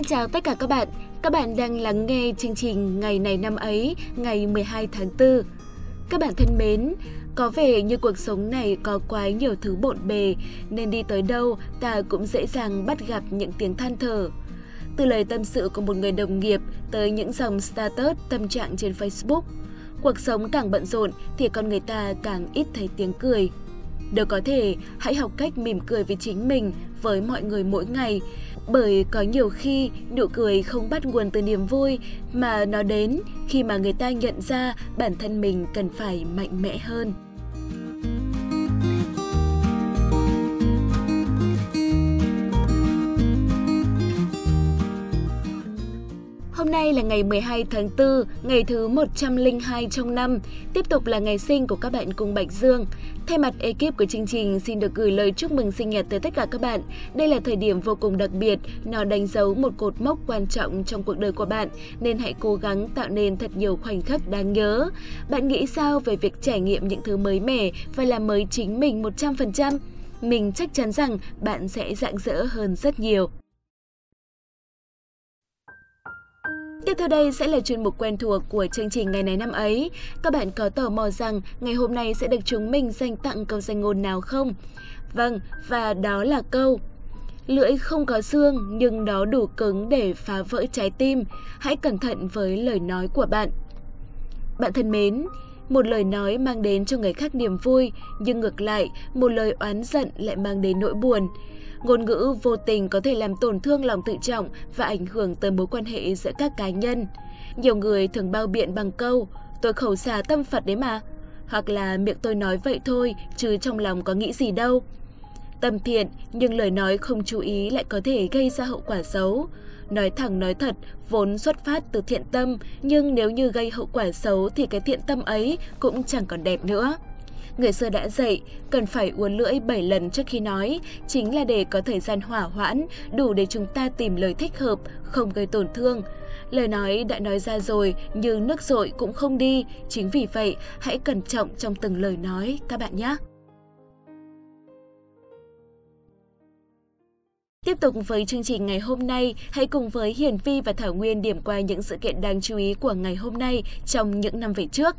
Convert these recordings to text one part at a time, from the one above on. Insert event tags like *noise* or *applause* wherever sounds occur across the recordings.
Xin chào tất cả các bạn. Các bạn đang lắng nghe chương trình Ngày này năm ấy, ngày 12 tháng 4. Các bạn thân mến, có vẻ như cuộc sống này có quá nhiều thứ bộn bề nên đi tới đâu ta cũng dễ dàng bắt gặp những tiếng than thở. Từ lời tâm sự của một người đồng nghiệp tới những dòng status tâm trạng trên Facebook. Cuộc sống càng bận rộn thì con người ta càng ít thấy tiếng cười. Nếu có thể, hãy học cách mỉm cười với chính mình, với mọi người mỗi ngày. Bởi có nhiều khi nụ cười không bắt nguồn từ niềm vui mà nó đến khi mà người ta nhận ra bản thân mình cần phải mạnh mẽ hơn. Hôm nay là ngày 12 tháng 4, ngày thứ 102 trong năm, tiếp tục là ngày sinh của các bạn cùng Bạch Dương. Thay mặt ekip của chương trình xin được gửi lời chúc mừng sinh nhật tới tất cả các bạn. Đây là thời điểm vô cùng đặc biệt, nó đánh dấu một cột mốc quan trọng trong cuộc đời của bạn, nên hãy cố gắng tạo nên thật nhiều khoảnh khắc đáng nhớ. Bạn nghĩ sao về việc trải nghiệm những thứ mới mẻ và làm mới chính mình 100%? Mình chắc chắn rằng bạn sẽ rạng rỡ hơn rất nhiều. Tiếp theo đây sẽ là chuyên mục quen thuộc của chương trình ngày này năm ấy. Các bạn có tò mò rằng ngày hôm nay sẽ được chúng mình dành tặng câu danh ngôn nào không? Vâng, và đó là câu Lưỡi không có xương nhưng nó đủ cứng để phá vỡ trái tim. Hãy cẩn thận với lời nói của bạn. Bạn thân mến, một lời nói mang đến cho người khác niềm vui, nhưng ngược lại, một lời oán giận lại mang đến nỗi buồn. Ngôn ngữ vô tình có thể làm tổn thương lòng tự trọng và ảnh hưởng tới mối quan hệ giữa các cá nhân. Nhiều người thường bao biện bằng câu tôi khẩu xà tâm Phật đấy mà, hoặc là miệng tôi nói vậy thôi chứ trong lòng có nghĩ gì đâu. Tâm thiện nhưng lời nói không chú ý lại có thể gây ra hậu quả xấu. Nói thẳng nói thật, vốn xuất phát từ thiện tâm, nhưng nếu như gây hậu quả xấu thì cái thiện tâm ấy cũng chẳng còn đẹp nữa. Người xưa đã dạy, cần phải uốn lưỡi 7 lần trước khi nói, chính là để có thời gian hỏa hoãn, đủ để chúng ta tìm lời thích hợp, không gây tổn thương. Lời nói đã nói ra rồi, nhưng nước rội cũng không đi. Chính vì vậy, hãy cẩn trọng trong từng lời nói các bạn nhé. Tiếp tục với chương trình ngày hôm nay, hãy cùng với Hiền Vi và Thảo Nguyên điểm qua những sự kiện đáng chú ý của ngày hôm nay trong những năm về trước.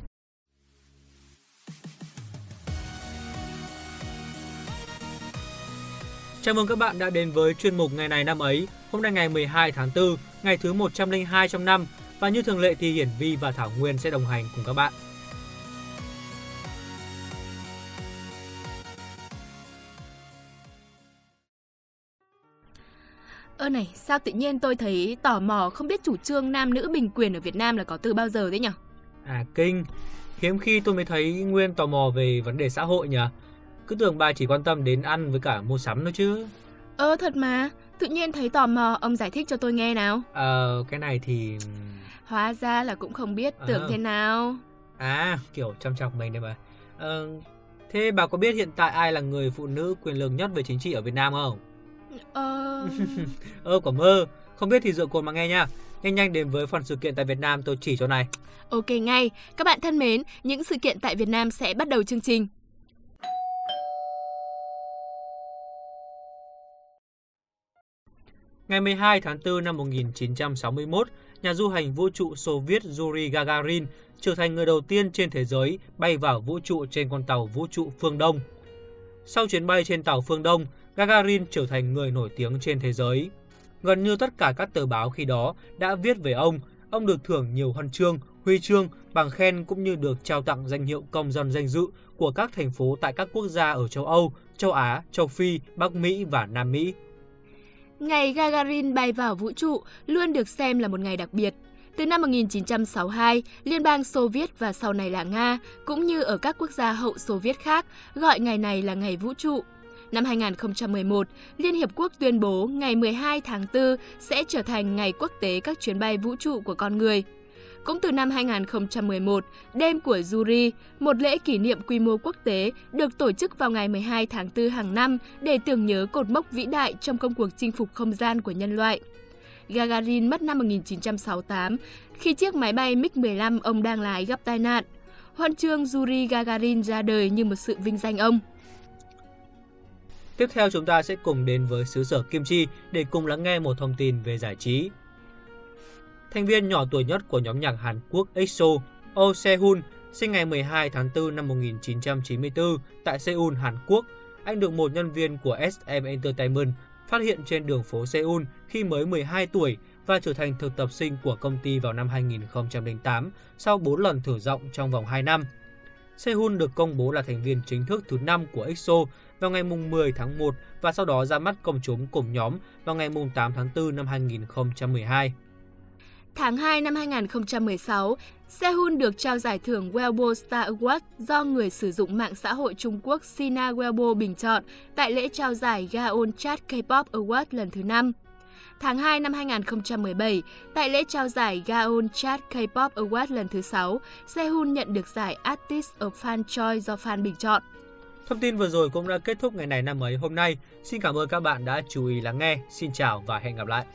Chào mừng các bạn đã đến với chuyên mục ngày này năm ấy. Hôm nay ngày 12 tháng 4, ngày thứ 102 trong năm và như thường lệ thì Hiển Vi và Thảo Nguyên sẽ đồng hành cùng các bạn. Ơ này, sao tự nhiên tôi thấy tò mò không biết chủ trương nam nữ bình quyền ở Việt Nam là có từ bao giờ đấy nhỉ? À kinh, hiếm khi tôi mới thấy Nguyên tò mò về vấn đề xã hội nhỉ? Cứ tưởng bà chỉ quan tâm đến ăn với cả mua sắm thôi chứ. Ơ thật mà, tự nhiên thấy tò mò, ông giải thích cho tôi nghe nào. Ờ, cái này thì... Hóa ra là cũng không biết, tưởng à. thế nào. À, kiểu chăm chọc mình đây mà. Ờ, thế bà có biết hiện tại ai là người phụ nữ quyền lực nhất về chính trị ở Việt Nam không? Ờ... *laughs* Ơ, quả mơ. Không biết thì dựa cồn mà nghe nha. Nhanh nhanh đến với phần sự kiện tại Việt Nam tôi chỉ cho này. Ok ngay. Các bạn thân mến, những sự kiện tại Việt Nam sẽ bắt đầu chương trình. Ngày 12 tháng 4 năm 1961, nhà du hành vũ trụ Xô Viết Yuri Gagarin trở thành người đầu tiên trên thế giới bay vào vũ trụ trên con tàu vũ trụ Phương Đông. Sau chuyến bay trên tàu Phương Đông, Gagarin trở thành người nổi tiếng trên thế giới. Gần như tất cả các tờ báo khi đó đã viết về ông, ông được thưởng nhiều huân chương, huy chương, bằng khen cũng như được trao tặng danh hiệu công dân danh dự của các thành phố tại các quốc gia ở châu Âu, châu Á, châu Phi, Bắc Mỹ và Nam Mỹ. Ngày Gagarin bay vào vũ trụ luôn được xem là một ngày đặc biệt. Từ năm 1962, Liên bang Xô Viết và sau này là Nga, cũng như ở các quốc gia hậu Xô Viết khác, gọi ngày này là ngày vũ trụ. Năm 2011, Liên Hiệp Quốc tuyên bố ngày 12 tháng 4 sẽ trở thành ngày quốc tế các chuyến bay vũ trụ của con người. Cũng từ năm 2011, Đêm của Yuri, một lễ kỷ niệm quy mô quốc tế, được tổ chức vào ngày 12 tháng 4 hàng năm để tưởng nhớ cột mốc vĩ đại trong công cuộc chinh phục không gian của nhân loại. Gagarin mất năm 1968 khi chiếc máy bay MiG-15 ông đang lái gặp tai nạn. Huân chương Yuri Gagarin ra đời như một sự vinh danh ông. Tiếp theo chúng ta sẽ cùng đến với xứ sở Kim Chi để cùng lắng nghe một thông tin về giải trí. Thành viên nhỏ tuổi nhất của nhóm nhạc Hàn Quốc EXO, Oh Se-hun, sinh ngày 12 tháng 4 năm 1994 tại Seoul, Hàn Quốc. Anh được một nhân viên của SM Entertainment phát hiện trên đường phố Seoul khi mới 12 tuổi và trở thành thực tập sinh của công ty vào năm 2008 sau 4 lần thử giọng trong vòng 2 năm. Sehun được công bố là thành viên chính thức thứ 5 của EXO vào ngày 10 tháng 1 và sau đó ra mắt công chúng cùng nhóm vào ngày 8 tháng 4 năm 2012. Tháng 2 năm 2016, Sehun được trao giải thưởng Weibo Star Award do người sử dụng mạng xã hội Trung Quốc Sina Weibo bình chọn tại lễ trao giải Gaon Chart K-pop Award lần thứ 5. Tháng 2 năm 2017, tại lễ trao giải Gaon Chart K-pop Award lần thứ 6, Sehun nhận được giải Artist of Fan Choice do fan bình chọn. Thông tin vừa rồi cũng đã kết thúc ngày này năm ấy hôm nay. Xin cảm ơn các bạn đã chú ý lắng nghe. Xin chào và hẹn gặp lại.